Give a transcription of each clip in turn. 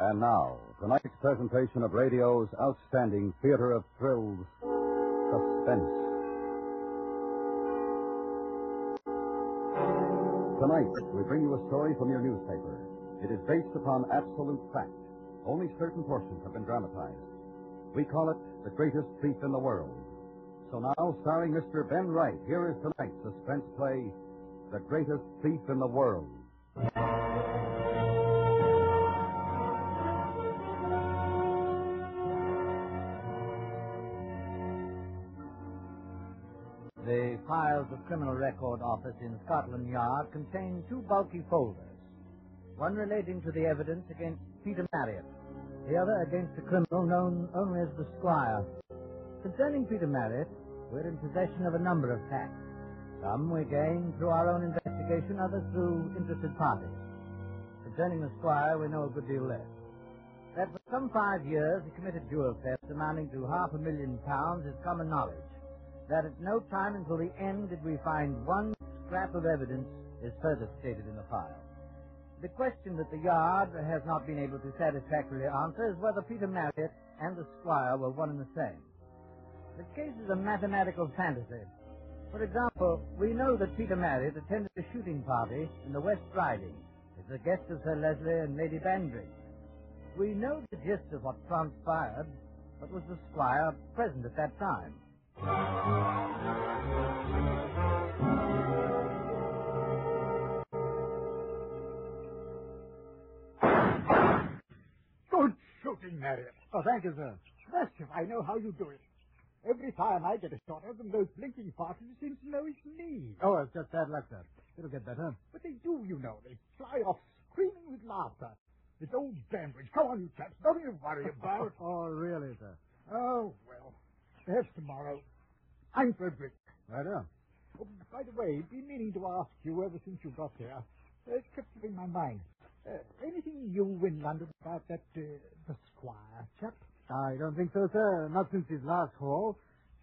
And now, tonight's presentation of radio's outstanding theater of thrills, Suspense. Tonight, we bring you a story from your newspaper. It is based upon absolute fact. Only certain portions have been dramatized. We call it The Greatest Thief in the World. So now, starring Mr. Ben Wright, here is tonight's suspense play, The Greatest Thief in the World. The criminal Record Office in Scotland Yard contained two bulky folders. One relating to the evidence against Peter Marriott, the other against a criminal known only as the Squire. Concerning Peter Marriott, we're in possession of a number of facts. Some we gained through our own investigation, others through interested parties. Concerning the Squire, we know a good deal less. That for some five years he committed jewel thefts amounting to half a million pounds is common knowledge that at no time until the end did we find one scrap of evidence is further stated in the file. The question that the Yard has not been able to satisfactorily answer is whether Peter Marriott and the Squire were one and the same. The case is a mathematical fantasy. For example, we know that Peter Marriott attended a shooting party in the West Riding as a guest of Sir Leslie and Lady Bandridge. We know the gist of what transpired, but was the Squire present at that time? Good shooting, Marriott. Oh, thank you, sir. Bless you, I know how you do it. Every time I get a shot at them, those blinking foxes seem to know it's me. Oh, it's just bad luck, sir. It'll get better. But they do, you know. They fly off screaming with laughter. It's old Bambridge. Come on, you chaps. Nothing to worry about. It. Oh, really, sir? oh, well. Perhaps tomorrow. I'm Frederick. Right on. Oh, by the way, been meaning to ask you ever since you got here. Uh, it kept in my mind. Uh, anything new in London about that, uh, the Squire chap? I don't think so, sir. Not since his last call.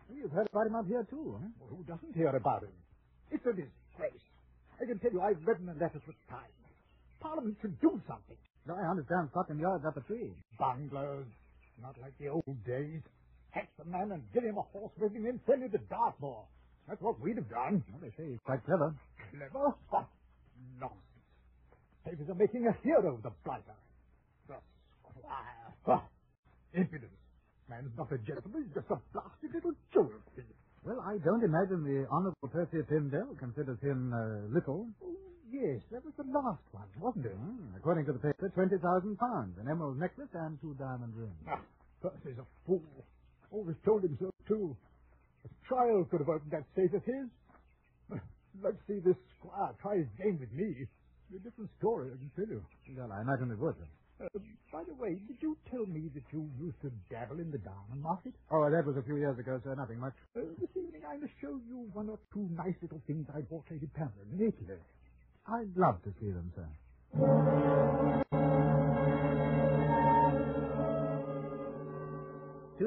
You've heard about him up here, too, huh? Well, who doesn't hear about him? It's a disgrace. I can tell you I've read in the letters with time. Parliament should do something. I understand Scotland Yard's up a tree. Bungalows, not like the old days. Catch the man and give him a horse with him and send him to Dartmoor. That's what we'd have done. Well, they say he's quite clever. Clever? What nonsense. Papers are making a hero of the blighter. The squire. Huh. Impudence. Man's not a gentleman, he's just a blasted little jewel thief. Well, I don't imagine the Honourable Percy Pimdell considers him uh, little. Oh, yes, that was the last one, wasn't it? Hmm, according to the paper, twenty thousand pounds, an emerald necklace, and two diamond rings. Ah, Percy's a fool. Always told him so, too. A trial could have opened that safe of his. Let's see this squire try his game with me. A different story, I can tell you. Well, I imagine it would. Uh, by the way, did you tell me that you used to dabble in the diamond market? Oh, that was a few years ago, sir. Nothing much. Uh, this evening I must show you one or two nice little things I bought Lady Pamela in Italy. I'd love to see them, sir.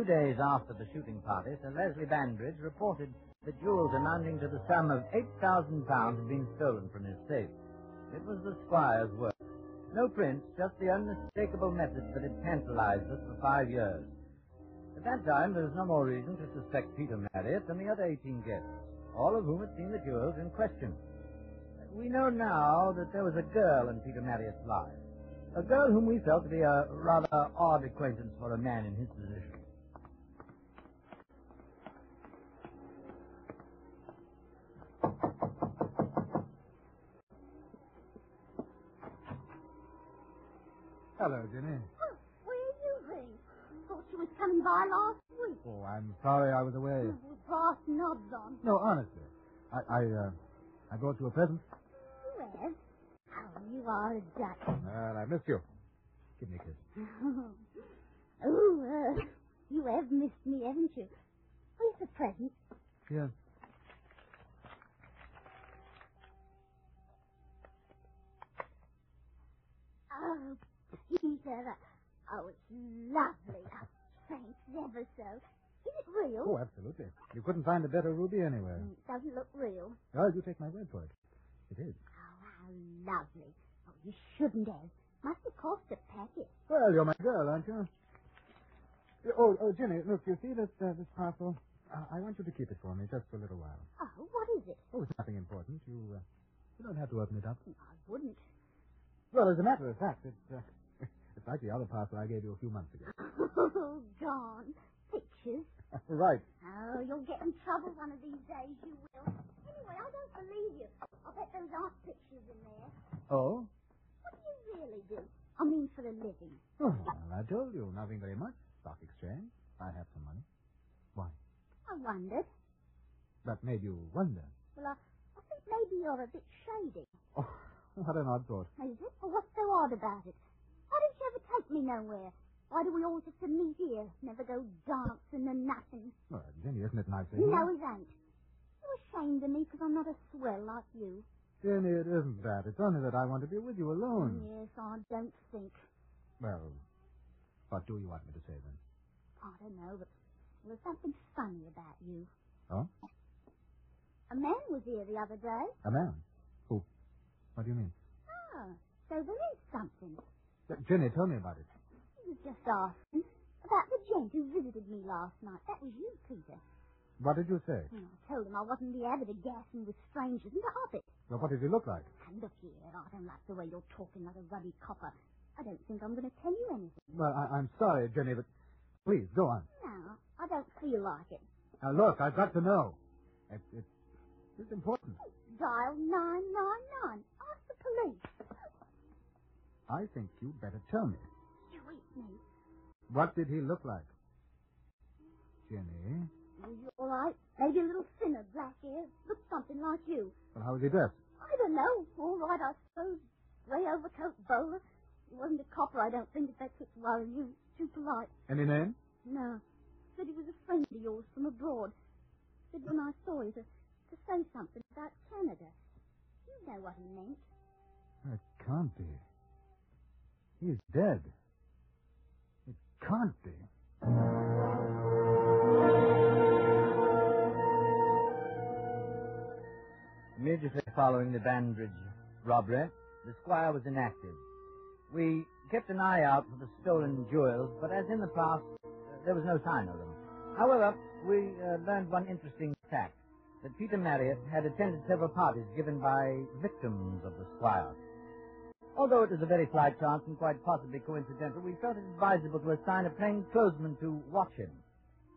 Two days after the shooting party, Sir Leslie Bandridge reported that jewels amounting to the sum of £8,000 had been stolen from his safe. It was the squire's work. No prints, just the unmistakable method that had tantalized us for five years. At that time, there was no more reason to suspect Peter Marriott than the other 18 guests, all of whom had seen the jewels in question. We know now that there was a girl in Peter Marriott's life. A girl whom we felt to be a rather odd acquaintance for a man in his position. Hello, Jenny. Oh, where are you been? Thought you was coming by last week. Oh, I'm sorry I was away. With brass knobs on. No, honestly. I, I, uh, I brought you a present. You have? Oh, you are a duck. Well, I missed you. Give me a kiss. oh, uh, you have missed me, haven't you? Where's the present? Here. Oh, Peter. Oh, it's lovely. Oh, thanks ever so. Is it real? Oh, absolutely. You couldn't find a better ruby anywhere. Mm, It doesn't look real. Well, you take my word for it. It is. Oh, how lovely. Oh, you shouldn't have. Must have cost a packet. Well, you're my girl, aren't you? Oh, oh, Jenny, look, you see this uh, this parcel? Uh, I want you to keep it for me just for a little while. Oh, what is it? Oh, it's nothing important. You uh, you don't have to open it up. I wouldn't. Well, as a matter of fact, it's uh, it's like the other parcel I gave you a few months ago. Oh, John. Pictures. right. Oh, you'll get in trouble one of these days, you will. Anyway, I don't believe you. I bet those aren't pictures in there. Oh? What do you really do? I mean, for a living. Oh, well, I told you, nothing very much. Stock exchange. I have some money. Why? I wondered. That made you wonder. Well, I, I think maybe you're a bit shady. Oh, what an odd thought. Is it? Well, what's so odd about it? Why don't you ever take me nowhere? Why do we always have to meet here? Never go dancing and nothing. Well, Jenny, isn't it nice of you? No, it ain't. You're ashamed of me because I'm not a swell like you. Jenny, it isn't that. It's only that I want to be with you alone. Yes, I don't think. Well, what do you want me to say then? I don't know, but there's something funny about you. Oh? A man was here the other day. A man? Who? What do you mean? Ah, so there is something. Uh, Jenny, tell me about it. He was just asking about the gent who visited me last night. That was you, Peter. What did you say? I told him I wasn't the habit of gassing with strangers in the it. Well, what did he look like? And look here, I don't like the way you're talking like a ruddy copper. I don't think I'm going to tell you anything. Well, I, I'm sorry, Jenny, but please, go on. No, I don't feel like it. Now, look, I've got to know. It, it, it's important. Dial 999. Ask the police. I think you'd better tell me. Sweet me. What did he look like? Jenny? Was you all right? Maybe a little thinner, black hair. Looked something like you. Well, how was he dressed? I don't know. All right, I suppose. Grey overcoat, bowler. He wasn't a copper, I don't think, if that's what's worrying you. Too polite. Any name? No. Said he was a friend of yours from abroad. Said when I saw you to, to say something about Canada. You know what he meant. It can't be. He's dead. It can't be. Immediately following the Banbridge robbery, the squire was inactive. We kept an eye out for the stolen jewels, but as in the past, uh, there was no sign of them. However, we uh, learned one interesting fact, that Peter Marriott had attended several parties given by victims of the squire. Although it was a very slight chance and quite possibly coincidental, we felt it advisable to assign a plainclothesman to watch him.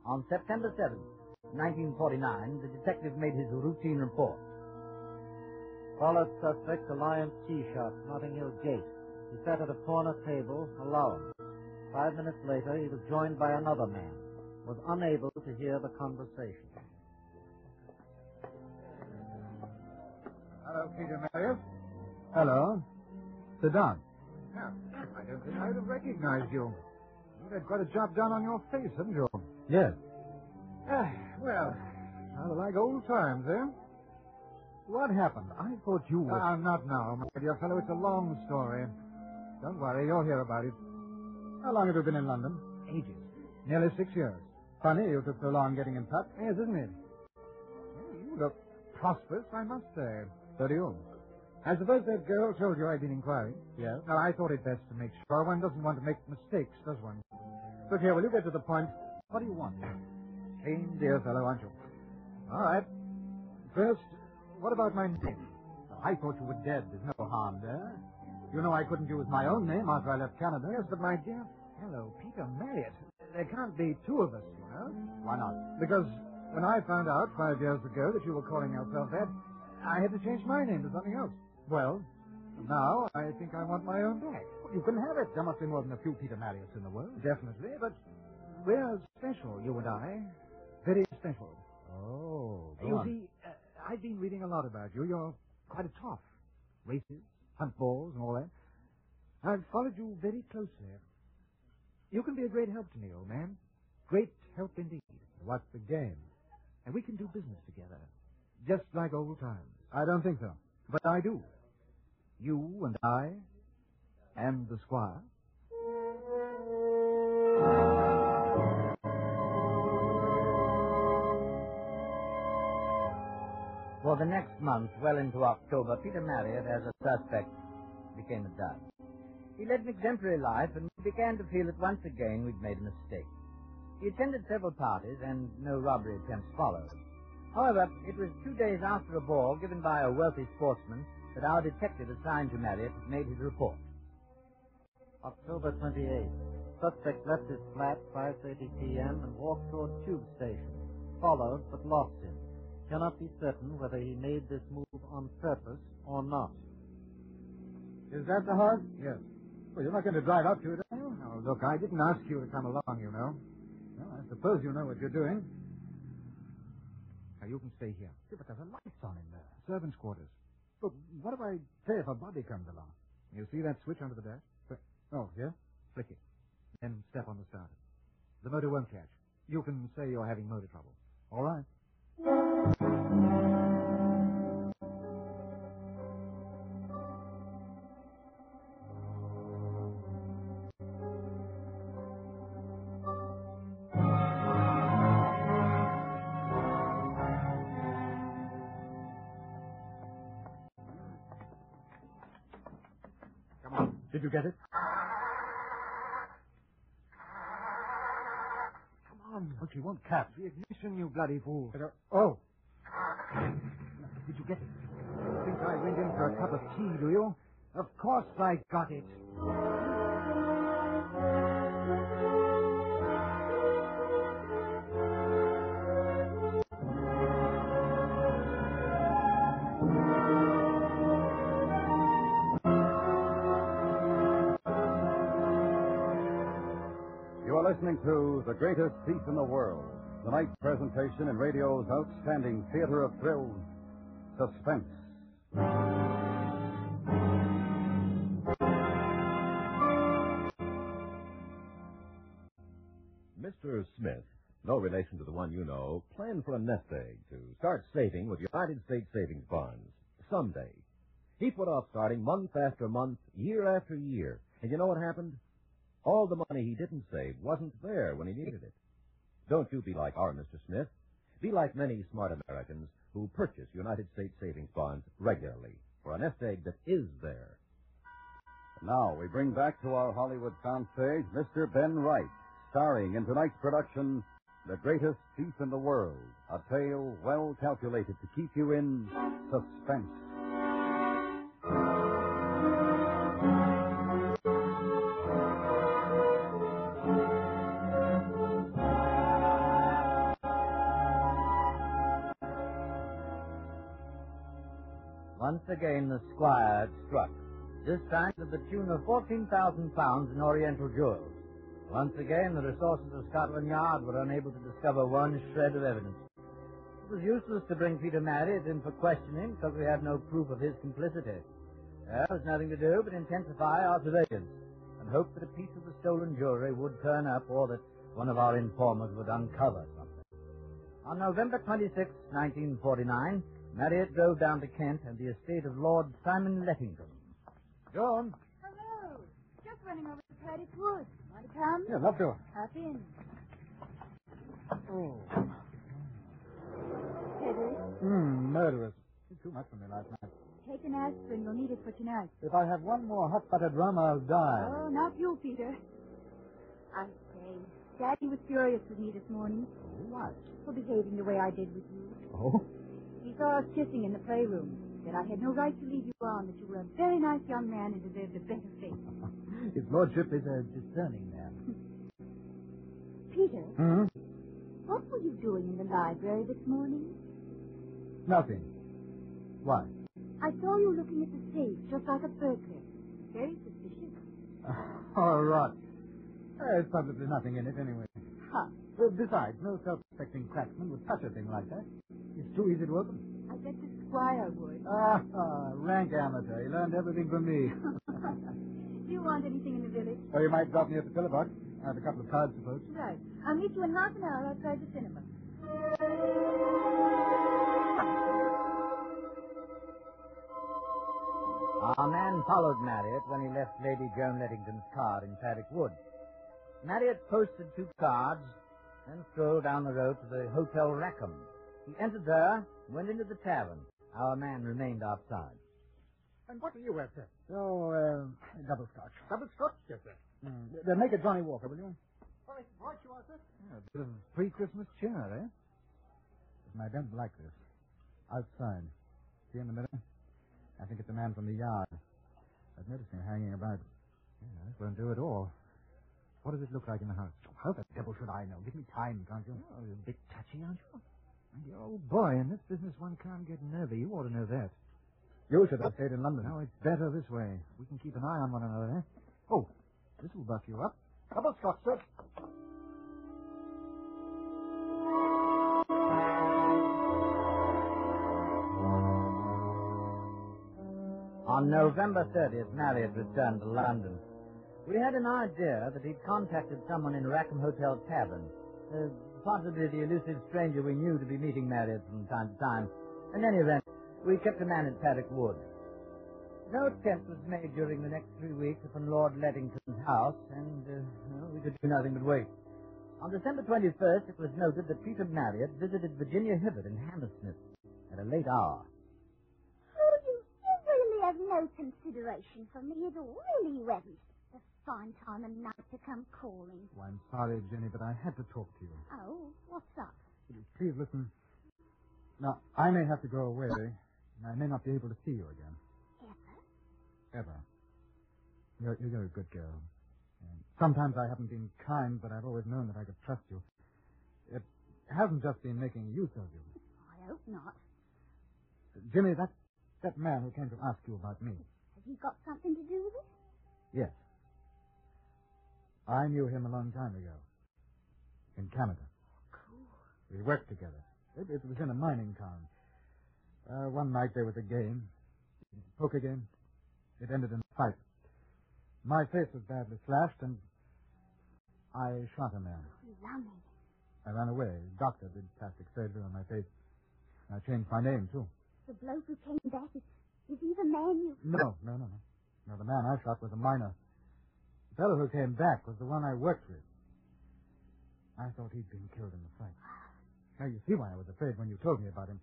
On September 7th, 1949, the detective made his routine report. Followed suspect to Lyons Tea Shop, Notting Hill Gate. He sat at a corner table, alone. Five minutes later, he was joined by another man. Was unable to hear the conversation. Hello, Peter Marriott. Hello. Sit down. I don't think I'd have recognized you. You've had quite a job done on your face, haven't you? Yes. Ah, well, rather like old times, eh? What happened? I thought you were... Ah, not now, my dear fellow. It's a long story. Don't worry, you'll hear about it. How long have you been in London? Ages. Nearly six years. Funny you took so long getting in touch. Yes, isn't it? You look prosperous, I must say. So do you. I suppose that girl told you I'd been inquiring. Yes? Well, I thought it best to make sure. One doesn't want to make mistakes, does one? Look here, will you get to the point? What do you want? Clean, dear fellow, aren't you? All right. First, what about my name? Oh, I thought you were dead. There's no harm there. You know I couldn't use my own name after I left Canada. Yes, but my dear fellow, Peter Marriott, there can't be two of us, you know. Why not? Because when I found out five years ago that you were calling yourself that, I had to change my name to something else. Well, Now, I think I want my own back. you can have it. There must be more than a few Peter Marriotts in the world. Definitely, but we're special, you and I. Very special. Oh, you on. see, I've been reading a lot about you. You're quite a tough. Races, hunt balls, and all that. I've followed you very closely. You can be a great help to me, old man. Great help indeed. What's the game? And we can do business together. Just like old times. I don't think so. But I do. You and I, and the squire. For the next month, well into October, Peter Marriott, as a suspect, became a dud. He led an exemplary life and we began to feel that once again we'd made a mistake. He attended several parties and no robbery attempts followed. However, it was two days after a ball given by a wealthy sportsman that our detective assigned to Marriott made his report. October 28th. Suspect left his flat 5.30 p.m. and walked toward tube station. Followed, but lost him. Cannot be certain whether he made this move on purpose or not. Is that the horse? Yes. Well, you're not going to drive up to it. are you? Now, look, I didn't ask you to come along, you know. Well, I suppose you know what you're doing. Now, you can stay here. Yeah, but there's a lights on in there. Servants' quarters. But what if I say if a body comes along? You see that switch under the dash? Oh, yeah? Flick it. Then step on the starter. The motor won't catch. You can say you're having motor trouble. All right. Did you get it? Come on. But she won't catch. The ignition, you bloody fool. But, uh, oh, Did you get it? You think I went in for a cup of tea, do you? Of course I got it. To The Greatest Thief in the World, tonight's presentation in radio's outstanding theater of thrills, Suspense. Mr. Smith, no relation to the one you know, planned for a nest egg to start saving with United States savings bonds someday. He put off starting month after month, year after year. And you know what happened? All the money he didn't save wasn't there when he needed it. Don't you be like our Mr. Smith. Be like many smart Americans who purchase United States savings bonds regularly for a nest egg that is there. Now we bring back to our Hollywood soundstage Mr. Ben Wright, starring in tonight's production, The Greatest Thief in the World, a tale well calculated to keep you in suspense. Again, the squire had struck, this time to the tune of 14,000 pounds in Oriental jewels. Once again, the resources of Scotland Yard were unable to discover one shred of evidence. It was useless to bring Peter Marriott in for questioning because we had no proof of his complicity. There was nothing to do but intensify our surveillance and hope that a piece of the stolen jewelry would turn up or that one of our informers would uncover something. On November 26, 1949, Marriott drove down to Kent and the estate of Lord Simon Lettington. John. Hello. Just running over to Curtis Woods. Want to come? yeah, love to. Hop in. Oh. Curtis, Mmm, murderous. Too much for me last night. take an aspirin. You'll need it for tonight. If I have one more hot buttered rum, I'll die. Oh, not you, Peter. I say, Daddy was furious with me this morning What? for behaving the way I did with you. Oh? He saw us kissing in the playroom. Said I had no right to leave you on, that you were a very nice young man and deserved a better fate. His lordship is a discerning man. Peter, Hmm? what were you doing in the library this morning? Nothing. Why? I saw you looking at the safe, just like a burglar. Very suspicious. All right. There's probably nothing in it anyway. Huh. Well, besides, no self-respecting cracksman would touch a thing like that. It's too easy to open. I bet the squire would. Ah, ah, rank amateur. He learned everything from me. Do you want anything in the village? or you might drop me at the pillbox. I have a couple of cards to post. Right. I'll meet you in half an hour outside the cinema. Our man followed Marriott when he left Lady Joan Lettington's car in Paddock Wood. Marriott posted two cards, then strolled down the road to the Hotel Rackham. He entered there, and went into the tavern. Our man remained outside. And what do you have, sir? Oh, uh, double scotch. Double scotch, yes, sir. Mm. Then make a Johnnie Walker, will you? What, what you want, sir? Yeah, a bit of pre-Christmas cheer, eh? Listen, I don't like this. Outside. See in the middle? I think it's a man from the yard. I've noticed him hanging about. Yeah, this won't do at all. What does it look like in the house? How the devil should I know? Give me time, can't you? Oh, you're a bit touchy, aren't you? You're old boy. In this business, one can't get nervy. You ought to know that. You should have stayed in London. No, it's better this way. We can keep an eye on one another, eh? Oh, this will buff you up. Double scotch, sir. On November 30th, Marriott returned to London. We had an idea that he'd contacted someone in Rackham Hotel Tavern, possibly the elusive stranger we knew to be meeting Marriott from time to time. In any event, we kept a man at Paddock Wood. No attempt was made during the next three weeks upon Lord Lettington's house, and uh, we could do nothing but wait. On December 21st, it was noted that Peter Marriott visited Virginia Hibbert in Hammersmith at a late hour. Oh, you, you really have no consideration for me at all. Really, you haven't. Fine time of night to come calling. Oh, I'm sorry, Jenny, but I had to talk to you. Oh, what's up? Please listen. Now, I may have to go away, and I may not be able to see you again. Ever? Ever. You're, you're a good girl. And sometimes I haven't been kind, but I've always known that I could trust you. It hasn't just been making use of you. I hope not. Jimmy, that, that man who came to ask you about me. Has he got something to do with it? Yes. I knew him a long time ago. In Canada. Cool. We worked together. It, it was in a mining town. Uh, one night there was a game. Poker game. It ended in a fight. My face was badly slashed, and I shot a man. Lummy. I ran away. The Doctor did plastic surgery on my face. I changed my name, too. The bloke who came back is, is he the man you... No, no, no, no. No, the man I shot was a miner. The fellow who came back was the one I worked with. I thought he'd been killed in the fight. Now, you see why I was afraid when you told me about him.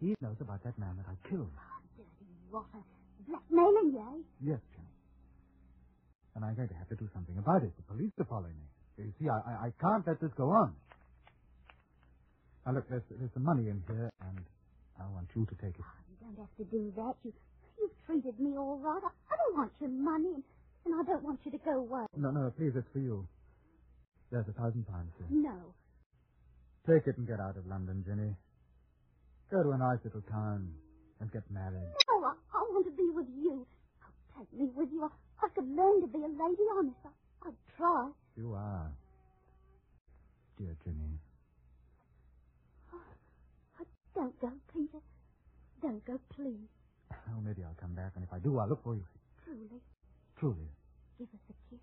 He knows about that man that I killed. Dirty rotter. Blackmailing you, eh? Yes, Jimmy. And I'm going to have to do something about it. The police are following me. You see, I, I, I can't let this go on. Now, look, there's, there's some money in here, and I want you to take it. Oh, you don't have to do that. You, you've treated me all right. I, I don't want your money, and, and I don't want you to go away. No, no, please, it's for you. There's a thousand pounds here. No. Take it and get out of London, Jenny. Go to a nice little town and get married. No, I, I want to be with you. Oh, take me with you. I, I could learn to be a lady honest. I, I'd try. You are. Dear Jenny. Oh, don't go, Peter. Don't go, please. Oh, maybe I'll come back, and if I do, I'll look for you. Truly. Truly. Give us a kiss.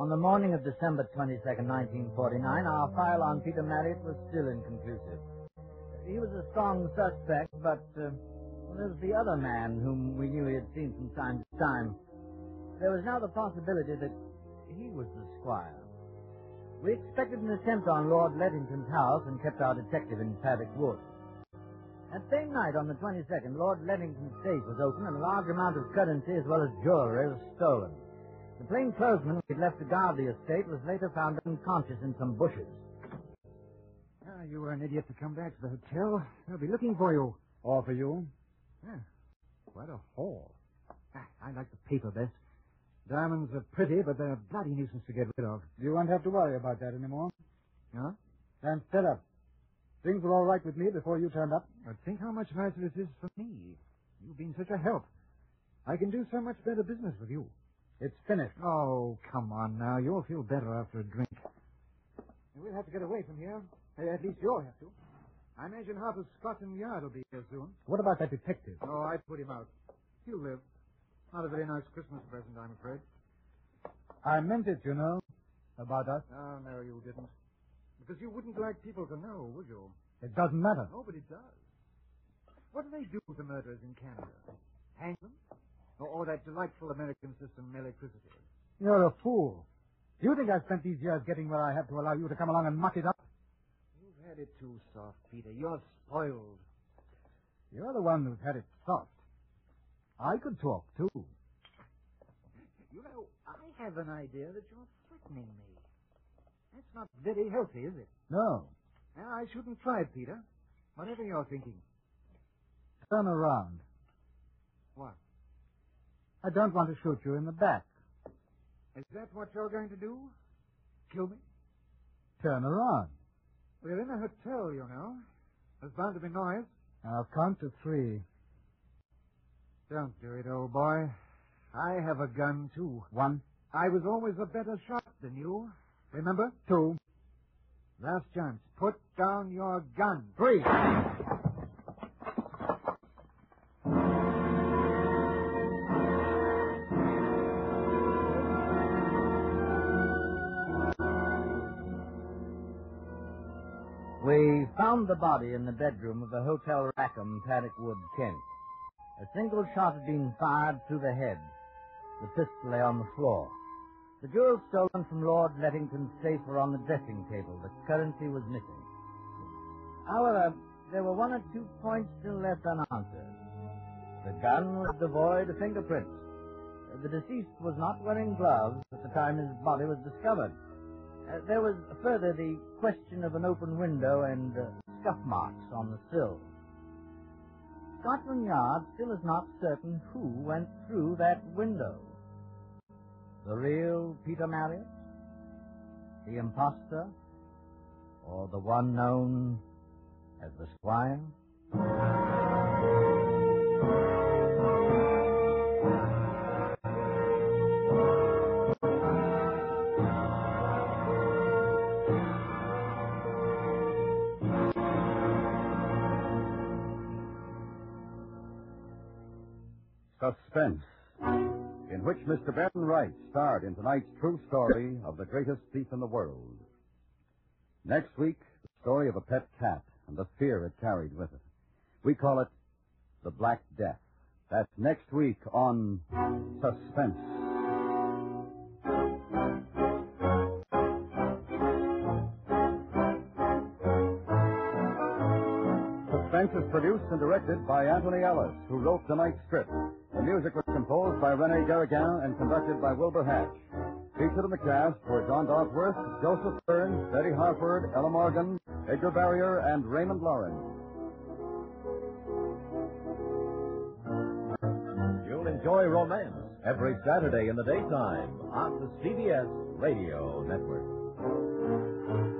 On the morning of December 22nd, 1949, our file on Peter Marriott was still inconclusive. He was a strong suspect, but uh, there was the other man whom we knew he had seen from time to time. There was now the possibility that he was the squire. We expected an attempt on Lord Lettington's house and kept our detective in Paddock Wood. That same night, on the 22nd, Lord Lettington's safe was opened and a large amount of currency as well as jewelry was stolen. The plainclothesman who had left to guard the estate was later found unconscious in some bushes. Ah, you were an idiot to come back to the hotel. They'll be looking for you. Or for you. Yeah, quite a haul. Ah, I like the paper best. Diamonds are pretty, but they're a bloody nuisance to get rid of. You won't have to worry about that anymore. Huh? And fed up. Things were all right with me before you turned up. But think how much nicer it is for me. You've been such a help. I can do so much better business with you. It's finished. Oh, come on now. You'll feel better after a drink. We'll have to get away from here. At least you'll have to. I imagine half of Scotland Yard will be here soon. What about that detective? Oh, I put him out. He'll live. Not a very nice Christmas present, I'm afraid. I meant it, you know, about us. Oh, no, you didn't. Because you wouldn't like people to know, would you? It doesn't matter. Nobody does. What do they do with the murderers in Canada? Hang them? Or, or that delightful American system, electricity? You're a fool. Do you think I've spent these years getting where I have to allow you to come along and muck it up? You've had it too soft, Peter. You're spoiled. You're the one who's had it soft. I could talk, too. You know, I have an idea that you're threatening me. That's not very healthy, is it? No. Well, I shouldn't try it, Peter. Whatever you're thinking. Turn around. What? I don't want to shoot you in the back. Is that what you're going to do? Kill me? Turn around. We're in a hotel, you know. There's bound to be noise. I'll count to three. Don't do it, old boy. I have a gun, too. One, I was always a better shot than you. Remember? two, Last chance. Put down your gun. three. We found the body in the bedroom of the Hotel Rackham, Paddock Wood, Kent. A single shot had been fired through the head. The pistol lay on the floor. The jewels stolen from Lord Lettington's safe were on the dressing table. The currency was missing. However, there were one or two points still left unanswered. The gun was devoid of fingerprints. The deceased was not wearing gloves at the time his body was discovered. Uh, there was further the question of an open window and uh, scuff marks on the sill. Scotland Yard still is not certain who went through that window. The real Peter Marriott? The impostor? Or the one known as the Squire? Suspense, in which Mr. Ben Wright starred in tonight's true story of the greatest thief in the world. Next week, the story of a pet cat and the fear it carried with it. We call it The Black Death. That's next week on Suspense. Produced and directed by Antony Ellis, who wrote tonight's script. The music was composed by Rene Garriguenc and conducted by Wilbur Hatch. Featured in the cast were John Dodsworth, Joseph Kearns, Betty Harford, Ella Morgan, Edgar Barrier, and Raymond Lawrence. You'll enjoy romance every Saturday in the daytime on the CBS Radio Network.